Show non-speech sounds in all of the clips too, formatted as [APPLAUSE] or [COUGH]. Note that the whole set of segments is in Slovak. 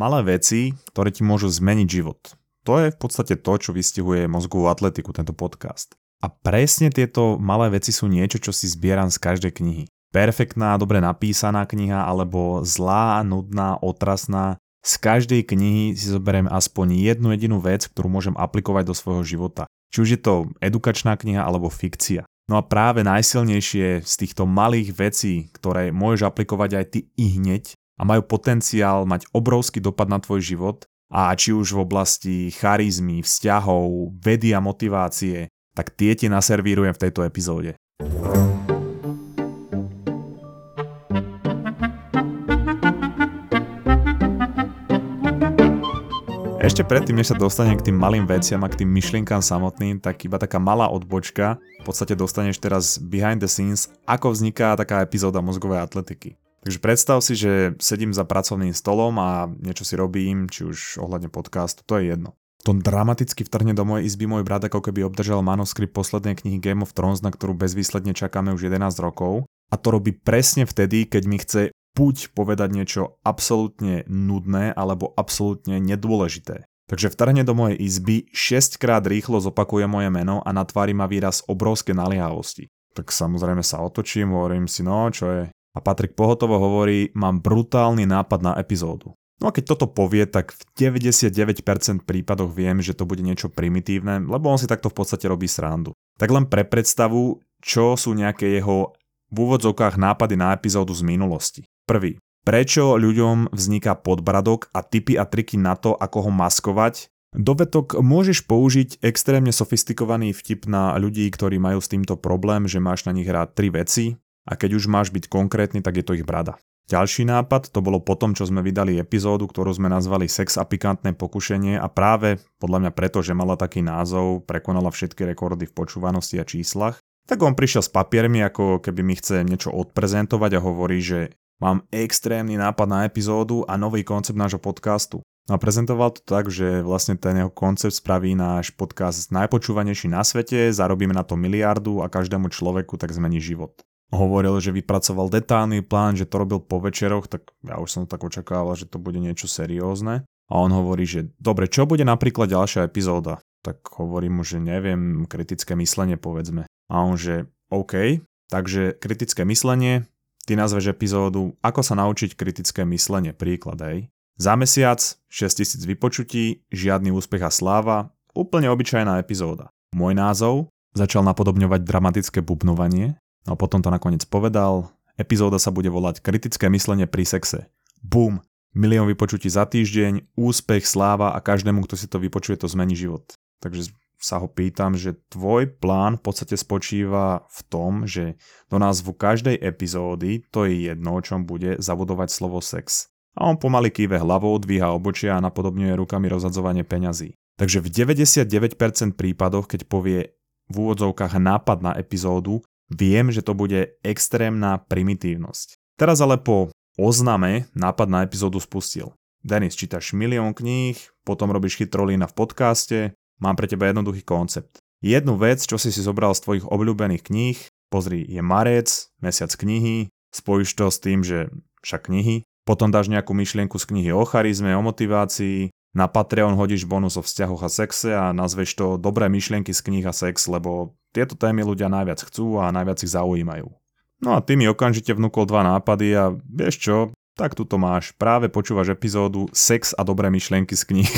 Malé veci, ktoré ti môžu zmeniť život. To je v podstate to, čo vystihuje mozgovú atletiku, tento podcast. A presne tieto malé veci sú niečo, čo si zbieram z každej knihy. Perfektná, dobre napísaná kniha, alebo zlá, nudná, otrasná. Z každej knihy si zoberiem aspoň jednu jedinú vec, ktorú môžem aplikovať do svojho života. Či už je to edukačná kniha alebo fikcia. No a práve najsilnejšie z týchto malých vecí, ktoré môžeš aplikovať aj ty i hneď a majú potenciál mať obrovský dopad na tvoj život, a či už v oblasti charizmy, vzťahov, vedy a motivácie, tak tie ti naservírujem v tejto epizóde. Ešte predtým, než sa dostanem k tým malým veciam a k tým myšlienkám samotným, tak iba taká malá odbočka. V podstate dostaneš teraz behind the scenes, ako vzniká taká epizóda mozgovej atletiky. Takže predstav si, že sedím za pracovným stolom a niečo si robím, či už ohľadne podcastu, to je jedno. To dramaticky vtrhne do mojej izby môj brat, ako keby obdržal manuskript poslednej knihy Game of Thrones, na ktorú bezvýsledne čakáme už 11 rokov. A to robí presne vtedy, keď mi chce buď povedať niečo absolútne nudné alebo absolútne nedôležité. Takže vtrhne do mojej izby, 6 krát rýchlo zopakuje moje meno a na tvári má výraz obrovské naliehavosti. Tak samozrejme sa otočím, hovorím si, no čo je. A Patrik pohotovo hovorí, mám brutálny nápad na epizódu. No a keď toto povie, tak v 99% prípadoch viem, že to bude niečo primitívne, lebo on si takto v podstate robí srandu. Tak len pre predstavu, čo sú nejaké jeho v úvodzovkách nápady na epizódu z minulosti. Prvý. Prečo ľuďom vzniká podbradok a typy a triky na to, ako ho maskovať? Dovetok môžeš použiť extrémne sofistikovaný vtip na ľudí, ktorí majú s týmto problém, že máš na nich hrať tri veci a keď už máš byť konkrétny, tak je to ich brada. Ďalší nápad to bolo potom, čo sme vydali epizódu, ktorú sme nazvali Sex a pikantné pokušenie a práve podľa mňa preto, že mala taký názov, prekonala všetky rekordy v počúvanosti a číslach, tak on prišiel s papiermi, ako keby mi chce niečo odprezentovať a hovorí, že Mám extrémny nápad na epizódu a nový koncept nášho podcastu. No a prezentoval to tak, že vlastne ten jeho koncept spraví náš podcast najpočúvanejší na svete, zarobíme na to miliardu a každému človeku tak zmení život. Hovoril, že vypracoval detálny plán, že to robil po večeroch, tak ja už som tak očakával, že to bude niečo seriózne. A on hovorí, že dobre, čo bude napríklad ďalšia epizóda? Tak hovorím mu, že neviem, kritické myslenie povedzme. A on, že OK, takže kritické myslenie, Ty nazveš epizódu Ako sa naučiť kritické myslenie, príklad, hej. Za mesiac 6000 vypočutí, žiadny úspech a sláva, úplne obyčajná epizóda. Môj názov začal napodobňovať dramatické bubnovanie, no a potom to nakoniec povedal, epizóda sa bude volať Kritické myslenie pri sexe. Bum, milión vypočutí za týždeň, úspech, sláva a každému, kto si to vypočuje, to zmení život. Takže sa ho pýtam, že tvoj plán v podstate spočíva v tom, že do názvu každej epizódy, to je jedno, o čom bude zabudovať slovo sex. A on pomaly kýve hlavou, dvíha obočia a napodobňuje rukami rozhadzovanie peňazí. Takže v 99% prípadoch, keď povie v úvodzovkách nápad na epizódu, viem, že to bude extrémna primitívnosť. Teraz ale po ozname nápad na epizódu spustil. Denis, čítaš milión kníh, potom robíš chytrolína v podcaste, Mám pre teba jednoduchý koncept. Jednu vec, čo si si zobral z tvojich obľúbených kníh, pozri, je marec, mesiac knihy, spojíš to s tým, že však knihy, potom dáš nejakú myšlienku z knihy o charizme, o motivácii, na Patreon hodíš bonus o vzťahoch a sexe a nazveš to dobré myšlienky z kníh a sex, lebo tieto témy ľudia najviac chcú a najviac ich zaujímajú. No a ty mi okamžite vnúkol dva nápady a vieš čo, tak tu to máš. Práve počúvaš epizódu Sex a dobré myšlienky z kníh.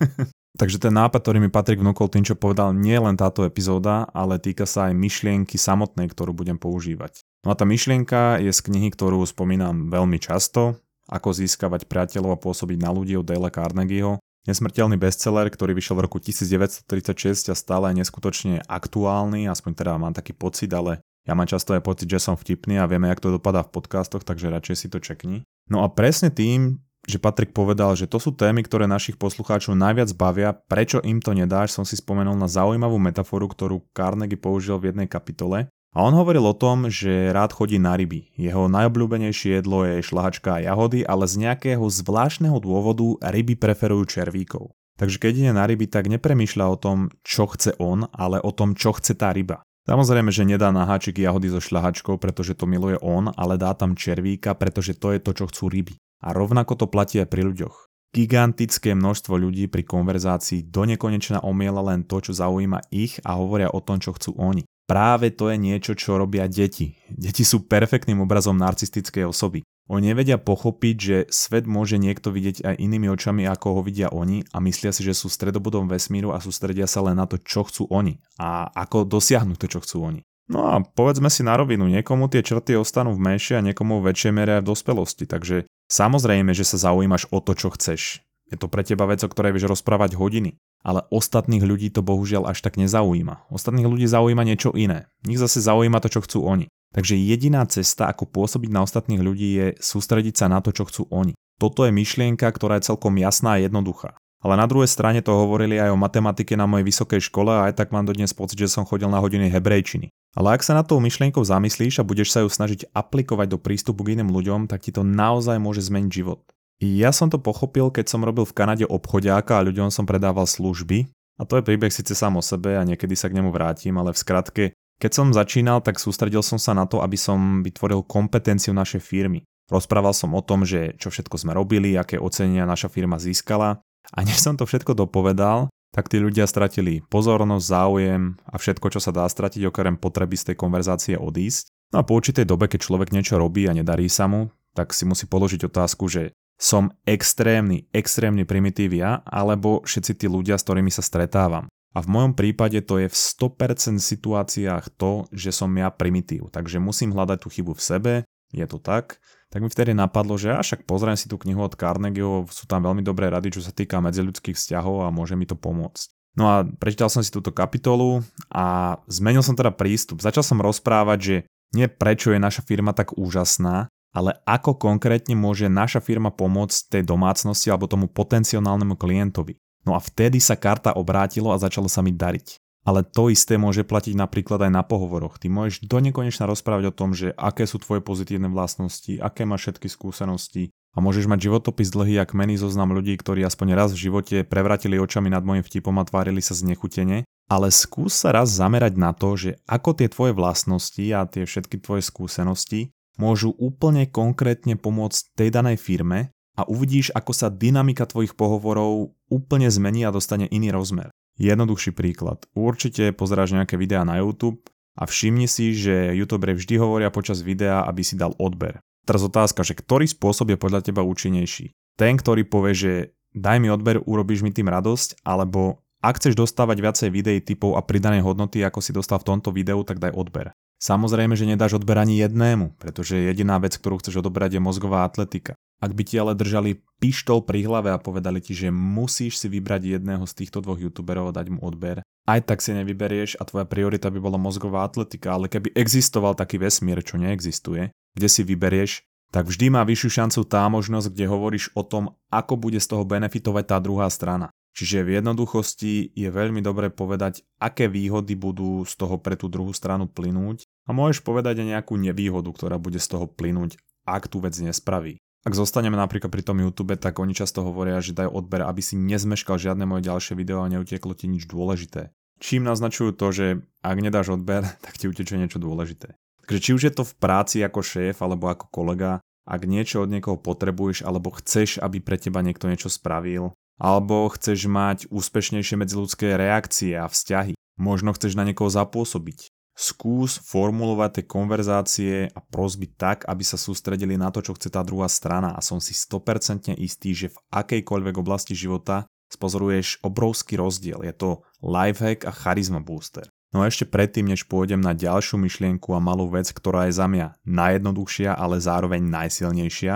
[LAUGHS] Takže ten nápad, ktorý mi Patrik vnúkol tým, čo povedal, nie je len táto epizóda, ale týka sa aj myšlienky samotnej, ktorú budem používať. No a tá myšlienka je z knihy, ktorú spomínam veľmi často, ako získavať priateľov a pôsobiť na ľudí od Dale Carnegieho. Nesmrteľný bestseller, ktorý vyšiel v roku 1936 a stále je neskutočne aktuálny, aspoň teda mám taký pocit, ale ja mám často aj pocit, že som vtipný a vieme, jak to dopadá v podcastoch, takže radšej si to čekni. No a presne tým, že Patrik povedal, že to sú témy, ktoré našich poslucháčov najviac bavia. Prečo im to nedáš, som si spomenul na zaujímavú metaforu, ktorú Carnegie použil v jednej kapitole. A on hovoril o tom, že rád chodí na ryby. Jeho najobľúbenejšie jedlo je šlahačka a jahody, ale z nejakého zvláštneho dôvodu ryby preferujú červíkov. Takže keď ide na ryby, tak nepremýšľa o tom, čo chce on, ale o tom, čo chce tá ryba. Samozrejme, že nedá na háčik jahody so šľahačkou, pretože to miluje on, ale dá tam červíka, pretože to je to, čo chcú ryby. A rovnako to platí aj pri ľuďoch. gigantické množstvo ľudí pri konverzácii do nekonečna omiela len to, čo zaujíma ich a hovoria o tom, čo chcú oni. Práve to je niečo, čo robia deti. Deti sú perfektným obrazom narcistickej osoby. Oni nevedia pochopiť, že svet môže niekto vidieť aj inými očami, ako ho vidia oni a myslia si, že sú stredobodom vesmíru a sústredia sa len na to, čo chcú oni a ako dosiahnuť to, čo chcú oni. No a povedzme si na rovinu, niekomu tie črty ostanú v menšej a niekomu v väčšej mere aj v dospelosti, takže samozrejme, že sa zaujímaš o to, čo chceš. Je to pre teba vec, o ktorej vieš rozprávať hodiny, ale ostatných ľudí to bohužiaľ až tak nezaujíma. Ostatných ľudí zaujíma niečo iné. Nich zase zaujíma to, čo chcú oni. Takže jediná cesta, ako pôsobiť na ostatných ľudí, je sústrediť sa na to, čo chcú oni. Toto je myšlienka, ktorá je celkom jasná a jednoduchá. Ale na druhej strane to hovorili aj o matematike na mojej vysokej škole a aj tak mám dodnes pocit, že som chodil na hodiny hebrejčiny. Ale ak sa na tou myšlienkou zamyslíš a budeš sa ju snažiť aplikovať do prístupu k iným ľuďom, tak ti to naozaj môže zmeniť život. Ja som to pochopil, keď som robil v Kanade obchodiáka a ľuďom som predával služby. A to je príbeh síce sám o sebe a niekedy sa k nemu vrátim, ale v skratke, keď som začínal, tak sústredil som sa na to, aby som vytvoril kompetenciu našej firmy. Rozprával som o tom, že čo všetko sme robili, aké ocenenia naša firma získala a než som to všetko dopovedal, tak tí ľudia stratili pozornosť, záujem a všetko, čo sa dá stratiť okrem potreby z tej konverzácie odísť. No a po určitej dobe, keď človek niečo robí a nedarí sa mu, tak si musí položiť otázku, že som extrémny, extrémny primitív ja, alebo všetci tí ľudia, s ktorými sa stretávam. A v mojom prípade to je v 100% situáciách to, že som ja primitív. Takže musím hľadať tú chybu v sebe, je to tak, tak mi vtedy napadlo, že až však pozriem si tú knihu od Carnegieho, sú tam veľmi dobré rady, čo sa týka medziľudských vzťahov a môže mi to pomôcť. No a prečítal som si túto kapitolu a zmenil som teda prístup. Začal som rozprávať, že nie prečo je naša firma tak úžasná, ale ako konkrétne môže naša firma pomôcť tej domácnosti alebo tomu potenciálnemu klientovi. No a vtedy sa karta obrátilo a začalo sa mi dariť. Ale to isté môže platiť napríklad aj na pohovoroch. Ty môžeš do nekonečna rozprávať o tom, že aké sú tvoje pozitívne vlastnosti, aké máš všetky skúsenosti a môžeš mať životopis dlhý jak mený zoznam ľudí, ktorí aspoň raz v živote prevratili očami nad môjim vtipom a tvárili sa znechutene, ale skús sa raz zamerať na to, že ako tie tvoje vlastnosti a tie všetky tvoje skúsenosti môžu úplne konkrétne pomôcť tej danej firme a uvidíš, ako sa dynamika tvojich pohovorov úplne zmení a dostane iný rozmer. Jednoduchší príklad. Určite pozeráš nejaké videá na YouTube a všimni si, že youtuberi vždy hovoria počas videa, aby si dal odber. Teraz otázka, že ktorý spôsob je podľa teba účinnejší? Ten, ktorý povie, že daj mi odber, urobíš mi tým radosť, alebo ak chceš dostávať viacej videí typov a pridanej hodnoty, ako si dostal v tomto videu, tak daj odber. Samozrejme, že nedáš odber ani jednému, pretože jediná vec, ktorú chceš odobrať je mozgová atletika. Ak by ti ale držali pištol pri hlave a povedali ti, že musíš si vybrať jedného z týchto dvoch youtuberov a dať mu odber, aj tak si nevyberieš a tvoja priorita by bola mozgová atletika, ale keby existoval taký vesmír, čo neexistuje, kde si vyberieš, tak vždy má vyššiu šancu tá možnosť, kde hovoríš o tom, ako bude z toho benefitovať tá druhá strana. Čiže v jednoduchosti je veľmi dobre povedať, aké výhody budú z toho pre tú druhú stranu plynúť a môžeš povedať aj nejakú nevýhodu, ktorá bude z toho plynúť, ak tú vec nespraví. Ak zostaneme napríklad pri tom YouTube, tak oni často hovoria, že dajú odber, aby si nezmeškal žiadne moje ďalšie video a neutieklo ti nič dôležité. Čím naznačujú to, že ak nedáš odber, [LAUGHS] tak ti utečie niečo dôležité. Takže či už je to v práci ako šéf alebo ako kolega, ak niečo od niekoho potrebuješ alebo chceš, aby pre teba niekto niečo spravil, alebo chceš mať úspešnejšie medziludské reakcie a vzťahy, možno chceš na niekoho zapôsobiť, skús formulovať tie konverzácie a prosby tak, aby sa sústredili na to, čo chce tá druhá strana a som si 100% istý, že v akejkoľvek oblasti života spozoruješ obrovský rozdiel. Je to lifehack a charizma booster. No a ešte predtým, než pôjdem na ďalšiu myšlienku a malú vec, ktorá je za mňa najjednoduchšia, ale zároveň najsilnejšia,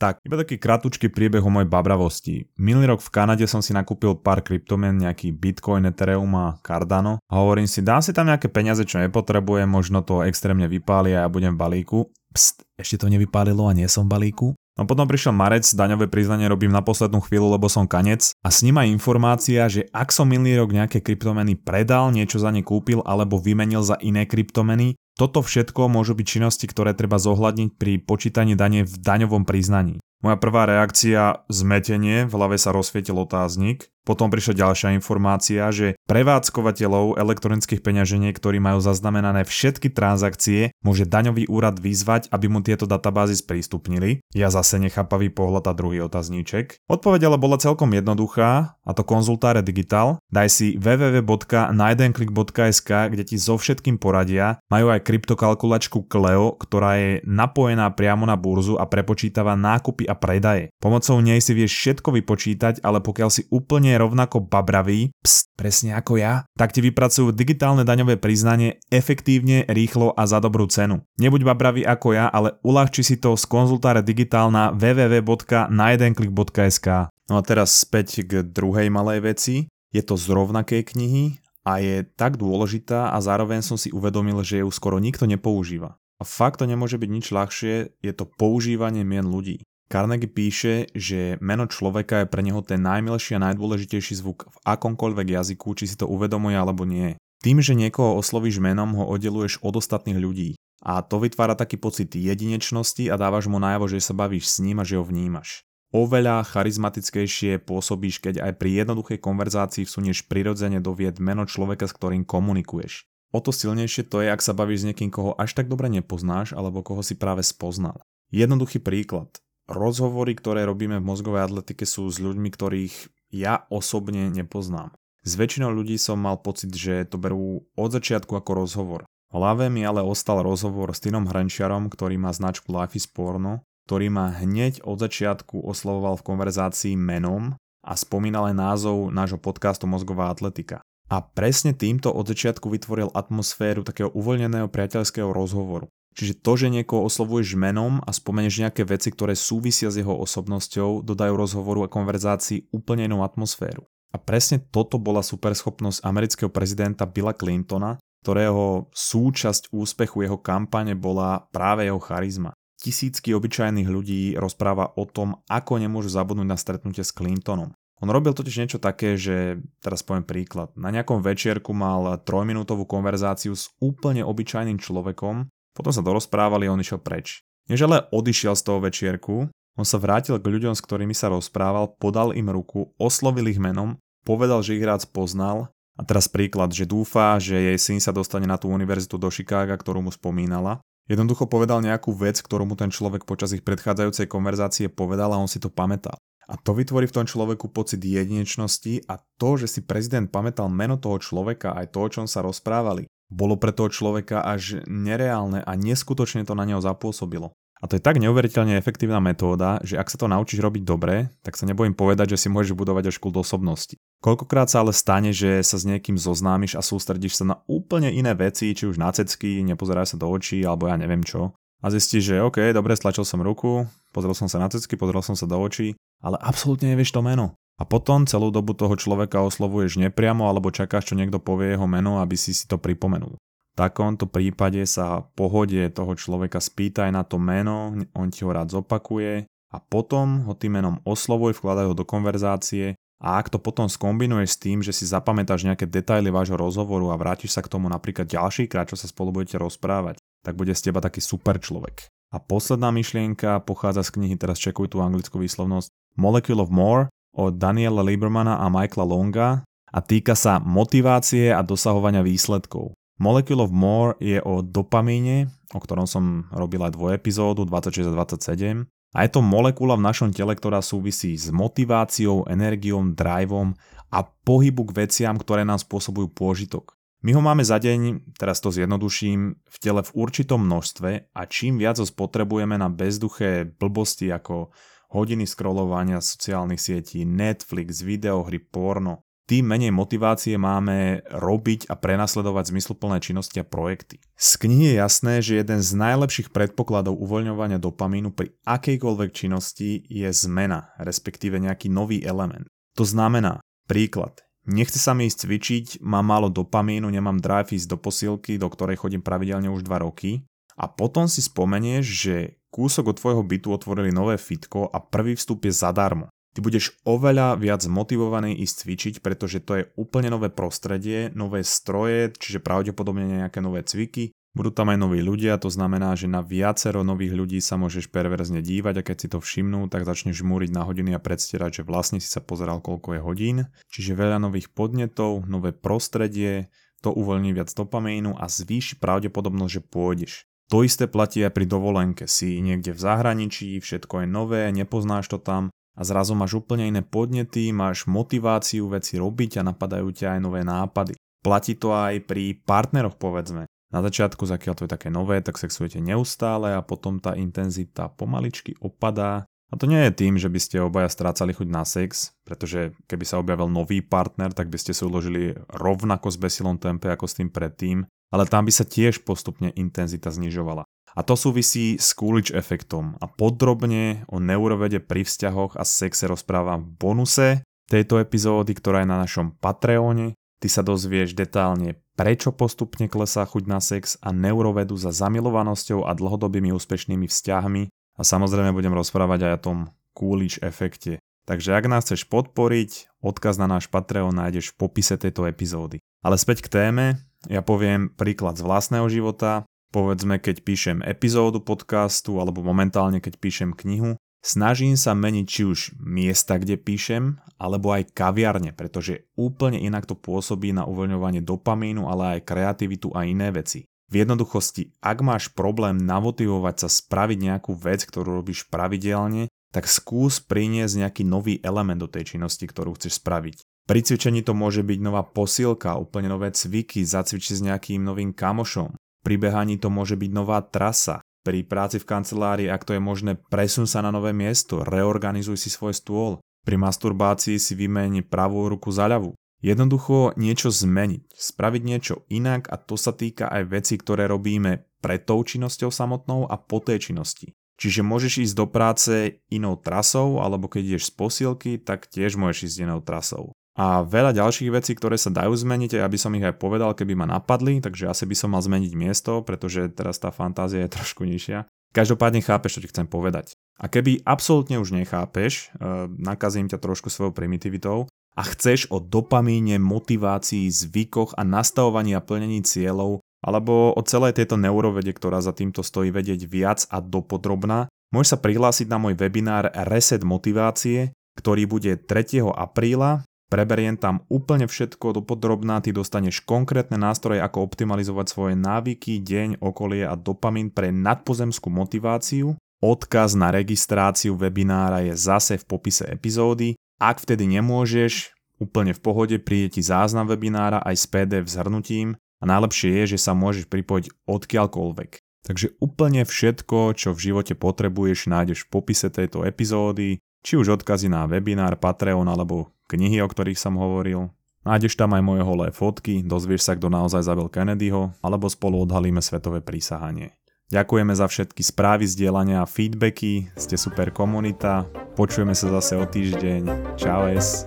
tak, iba taký kratučký príbeh o mojej babravosti. Minulý rok v Kanade som si nakúpil pár kryptomien, nejaký Bitcoin, Ethereum a Cardano a hovorím si, dám si tam nejaké peniaze, čo nepotrebujem, možno to extrémne vypáli a ja budem v balíku. Pst, ešte to nevypálilo a nie som v balíku. No potom prišiel marec, daňové priznanie robím na poslednú chvíľu, lebo som kanec a s ním aj informácia, že ak som minulý rok nejaké kryptomeny predal, niečo za ne kúpil alebo vymenil za iné kryptomeny, toto všetko môžu byť činnosti, ktoré treba zohľadniť pri počítaní dane v daňovom priznaní. Moja prvá reakcia, zmetenie, v hlave sa rozsvietil otáznik. Potom prišla ďalšia informácia, že prevádzkovateľov elektronických peňaženiek, ktorí majú zaznamenané všetky transakcie, môže daňový úrad vyzvať, aby mu tieto databázy sprístupnili. Ja zase nechápavý pohľad a druhý otazníček. Odpoveď ale bola celkom jednoduchá, a to konzultáre Digital. Daj si www.najedenklik.sk, kde ti so všetkým poradia. Majú aj kryptokalkulačku Cleo, ktorá je napojená priamo na burzu a prepočítava nákupy a predaje. Pomocou nej si vieš všetko vypočítať, ale pokiaľ si úplne rovnako babravý, pst, presne ako ja, tak ti vypracujú digitálne daňové priznanie efektívne, rýchlo a za dobrú cenu. Nebuď babravý ako ja, ale uľahči si to z konzultáre digitál na www.najedenklik.sk. No a teraz späť k druhej malej veci. Je to z rovnakej knihy a je tak dôležitá a zároveň som si uvedomil, že ju skoro nikto nepoužíva. A fakt to nemôže byť nič ľahšie, je to používanie mien ľudí. Carnegie píše, že meno človeka je pre neho ten najmilší a najdôležitejší zvuk v akomkoľvek jazyku, či si to uvedomuje alebo nie. Tým, že niekoho oslovíš menom, ho oddeluješ od ostatných ľudí. A to vytvára taký pocit jedinečnosti a dávaš mu najavo, že sa bavíš s ním a že ho vnímaš. Oveľa charizmatickejšie pôsobíš, keď aj pri jednoduchej konverzácii vsunieš prirodzene do vied meno človeka, s ktorým komunikuješ. O to silnejšie to je, ak sa bavíš s niekým, koho až tak dobre nepoznáš alebo koho si práve spoznal. Jednoduchý príklad rozhovory, ktoré robíme v mozgovej atletike sú s ľuďmi, ktorých ja osobne nepoznám. S väčšinou ľudí som mal pocit, že to berú od začiatku ako rozhovor. V hlave mi ale ostal rozhovor s Tinom Hrenčiarom, ktorý má značku Life is Porno, ktorý ma hneď od začiatku oslovoval v konverzácii menom a spomínal aj názov nášho podcastu Mozgová atletika. A presne týmto od začiatku vytvoril atmosféru takého uvoľneného priateľského rozhovoru. Čiže to, že niekoho oslovuješ menom a spomenieš nejaké veci, ktoré súvisia s jeho osobnosťou, dodajú rozhovoru a konverzácii úplne inú atmosféru. A presne toto bola superschopnosť amerického prezidenta Billa Clintona, ktorého súčasť úspechu jeho kampane bola práve jeho charizma. Tisícky obyčajných ľudí rozpráva o tom, ako nemôžu zabudnúť na stretnutie s Clintonom. On robil totiž niečo také, že, teraz poviem príklad, na nejakom večierku mal trojminútovú konverzáciu s úplne obyčajným človekom, potom sa dorozprávali a on išiel preč. Než ale odišiel z toho večierku, on sa vrátil k ľuďom, s ktorými sa rozprával, podal im ruku, oslovil ich menom, povedal, že ich rád spoznal a teraz príklad, že dúfa, že jej syn sa dostane na tú univerzitu do Chicaga, ktorú mu spomínala. Jednoducho povedal nejakú vec, ktorú mu ten človek počas ich predchádzajúcej konverzácie povedal a on si to pamätal. A to vytvorí v tom človeku pocit jedinečnosti a to, že si prezident pamätal meno toho človeka aj to, o čom sa rozprávali, bolo pre toho človeka až nereálne a neskutočne to na neho zapôsobilo. A to je tak neuveriteľne efektívna metóda, že ak sa to naučíš robiť dobre, tak sa nebojím povedať, že si môžeš budovať až kult osobnosti. Koľkokrát sa ale stane, že sa s niekým zoznámiš a sústredíš sa na úplne iné veci, či už na cecky, nepozeráš sa do očí alebo ja neviem čo. A zistíš, že OK, dobre, stlačil som ruku, pozrel som sa na cecky, pozrel som sa do očí, ale absolútne nevieš to meno. A potom celú dobu toho človeka oslovuješ nepriamo alebo čakáš, čo niekto povie jeho meno, aby si si to pripomenul. V takomto prípade sa pohode toho človeka spýtaj na to meno, on ti ho rád zopakuje a potom ho tým menom oslovuj, vkladaj ho do konverzácie a ak to potom skombinuješ s tým, že si zapamätáš nejaké detaily vášho rozhovoru a vrátiš sa k tomu napríklad ďalší krát, čo sa spolu budete rozprávať, tak bude z teba taký super človek. A posledná myšlienka pochádza z knihy, teraz čekuj tú anglickú výslovnosť, Molecule of More od Daniela Liebermana a Michaela Longa a týka sa motivácie a dosahovania výsledkov. Molecule of More je o dopamíne, o ktorom som robil aj dvoj epizódu 26 a 27 a je to molekula v našom tele, ktorá súvisí s motiváciou, energiou, driveom a pohybu k veciam, ktoré nám spôsobujú pôžitok. My ho máme za deň, teraz to zjednoduším, v tele v určitom množstve a čím viac ho spotrebujeme na bezduché blbosti ako hodiny scrollovania sociálnych sietí, Netflix, videohry, porno, tým menej motivácie máme robiť a prenasledovať zmysluplné činnosti a projekty. Z knihy je jasné, že jeden z najlepších predpokladov uvoľňovania dopamínu pri akejkoľvek činnosti je zmena, respektíve nejaký nový element. To znamená, príklad, nechce sa mi ísť cvičiť, mám málo dopamínu, nemám drive ísť do posilky, do ktorej chodím pravidelne už 2 roky a potom si spomenieš, že kúsok od tvojho bytu otvorili nové fitko a prvý vstup je zadarmo. Ty budeš oveľa viac motivovaný ísť cvičiť, pretože to je úplne nové prostredie, nové stroje, čiže pravdepodobne nejaké nové cviky, Budú tam aj noví ľudia, to znamená, že na viacero nových ľudí sa môžeš perverzne dívať a keď si to všimnú, tak začneš žmúriť na hodiny a predstierať, že vlastne si sa pozeral koľko je hodín. Čiže veľa nových podnetov, nové prostredie, to uvoľní viac dopamínu a zvýši pravdepodobnosť, že pôjdeš. To isté platí aj pri dovolenke. Si niekde v zahraničí, všetko je nové, nepoznáš to tam a zrazu máš úplne iné podnety, máš motiváciu veci robiť a napadajú ťa aj nové nápady. Platí to aj pri partneroch povedzme. Na začiatku, zakiaľ to je také nové, tak sexujete neustále a potom tá intenzita pomaličky opadá. A to nie je tým, že by ste obaja strácali chuť na sex, pretože keby sa objavil nový partner, tak by ste si uložili rovnako s besilom tempe ako s tým predtým, ale tam by sa tiež postupne intenzita znižovala. A to súvisí s Coolidge efektom a podrobne o neurovede pri vzťahoch a sexe rozprávam v bonuse tejto epizódy, ktorá je na našom Patreone. Ty sa dozvieš detálne prečo postupne klesá chuť na sex a neurovedu za zamilovanosťou a dlhodobými úspešnými vzťahmi a samozrejme budem rozprávať aj o tom Coolidge efekte. Takže ak nás chceš podporiť, odkaz na náš Patreon nájdeš v popise tejto epizódy. Ale späť k téme, ja poviem príklad z vlastného života, povedzme keď píšem epizódu podcastu alebo momentálne keď píšem knihu, Snažím sa meniť či už miesta, kde píšem, alebo aj kaviarne, pretože úplne inak to pôsobí na uvoľňovanie dopamínu, ale aj kreativitu a iné veci. V jednoduchosti, ak máš problém navotivovať sa spraviť nejakú vec, ktorú robíš pravidelne, tak skús priniesť nejaký nový element do tej činnosti, ktorú chceš spraviť. Pri cvičení to môže byť nová posilka, úplne nové cviky, zacvičiť s nejakým novým kamošom. Pri behaní to môže byť nová trasa, pri práci v kancelárii, ak to je možné, presun sa na nové miesto, reorganizuj si svoj stôl. Pri masturbácii si vymeň pravú ruku za ľavú. Jednoducho niečo zmeniť, spraviť niečo inak a to sa týka aj veci, ktoré robíme pred tou činnosťou samotnou a po tej činnosti. Čiže môžeš ísť do práce inou trasou, alebo keď ideš z posielky, tak tiež môžeš ísť inou trasou a veľa ďalších vecí, ktoré sa dajú zmeniť, ja by som ich aj povedal, keby ma napadli, takže asi by som mal zmeniť miesto, pretože teraz tá fantázia je [LAUGHS] trošku nižšia. Každopádne chápeš, čo ti chcem povedať. A keby absolútne už nechápeš, e, nakazím ťa trošku svojou primitivitou a chceš o dopamíne, motivácii, zvykoch a nastavovaní a plnení cieľov, alebo o celej tejto neurovede, ktorá za týmto stojí vedieť viac a dopodrobná, môžeš sa prihlásiť na môj webinár Reset motivácie, ktorý bude 3. apríla Preberiem tam úplne všetko do podrobná, ty dostaneš konkrétne nástroje, ako optimalizovať svoje návyky, deň, okolie a dopamín pre nadpozemskú motiváciu. Odkaz na registráciu webinára je zase v popise epizódy. Ak vtedy nemôžeš, úplne v pohode príde ti záznam webinára aj s PDF zhrnutím a najlepšie je, že sa môžeš pripojiť odkiaľkoľvek. Takže úplne všetko, čo v živote potrebuješ, nájdeš v popise tejto epizódy, či už odkazy na webinár, Patreon alebo knihy, o ktorých som hovoril. Nájdeš tam aj moje holé fotky, dozvieš sa, kto naozaj zabil Kennedyho, alebo spolu odhalíme svetové prísahanie. Ďakujeme za všetky správy, zdieľania a feedbacky, ste super komunita, počujeme sa zase o týždeň, čau es.